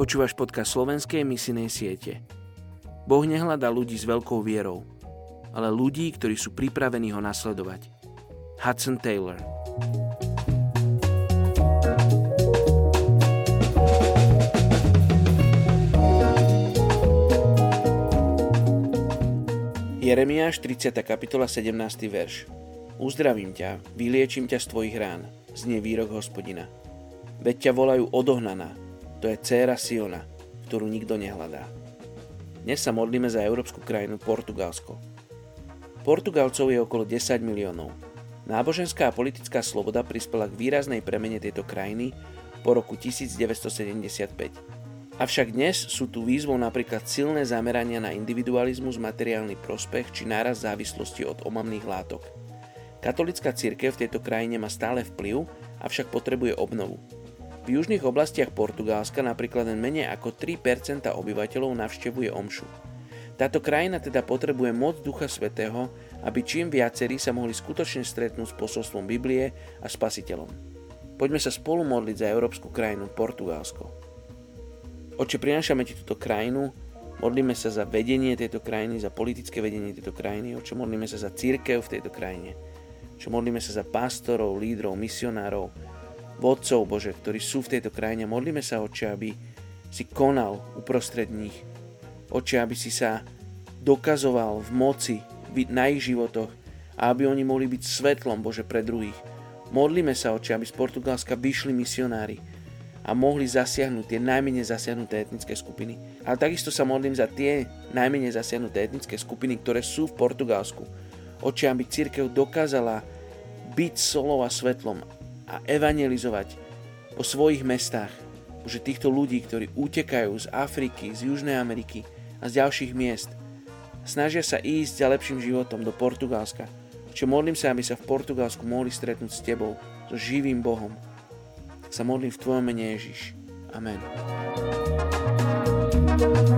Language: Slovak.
Počúvaš podcast slovenskej misinej siete. Boh nehľadá ľudí s veľkou vierou, ale ľudí, ktorí sú pripravení ho nasledovať. Hudson Taylor Jeremiáš 30. kapitola 17. verš Uzdravím ťa, vyliečím ťa z tvojich rán, znie výrok hospodina. Veď ťa volajú odohnaná, to je dcéra Siona, ktorú nikto nehľadá. Dnes sa modlíme za európsku krajinu Portugalsko. Portugalcov je okolo 10 miliónov. Náboženská a politická sloboda prispela k výraznej premene tejto krajiny po roku 1975. Avšak dnes sú tu výzvou napríklad silné zamerania na individualizmus, materiálny prospech či náraz závislosti od omamných látok. Katolická církev v tejto krajine má stále vplyv, avšak potrebuje obnovu. V južných oblastiach Portugalska napríklad len menej ako 3% obyvateľov navštevuje omšu. Táto krajina teda potrebuje moc Ducha Svetého, aby čím viacerí sa mohli skutočne stretnúť s posolstvom Biblie a Spasiteľom. Poďme sa spolu modliť za európsku krajinu Portugalsko. Oče, prinášame ti túto krajinu, modlíme sa za vedenie tejto krajiny, za politické vedenie tejto krajiny, oče, modlíme sa za církev v tejto krajine. Čo modlíme sa za pastorov, lídrov, misionárov, vodcov Bože, ktorí sú v tejto krajine. Modlíme sa, Oče, aby si konal uprostred nich. Oče, aby si sa dokazoval v moci na ich životoch a aby oni mohli byť svetlom, Bože, pre druhých. Modlíme sa, Oče, aby z Portugalska vyšli misionári a mohli zasiahnuť tie najmenej zasiahnuté etnické skupiny. Ale takisto sa modlím za tie najmenej zasiahnuté etnické skupiny, ktoré sú v Portugalsku. Oče, aby církev dokázala byť solou a svetlom a evangelizovať po svojich mestách. Bože, týchto ľudí, ktorí utekajú z Afriky, z Južnej Ameriky a z ďalších miest, snažia sa ísť za lepším životom do Portugalska. Čo modlím sa, aby sa v Portugalsku mohli stretnúť s Tebou, so živým Bohom. Sa modlím v Tvojom mene Ježiš. Amen. thank you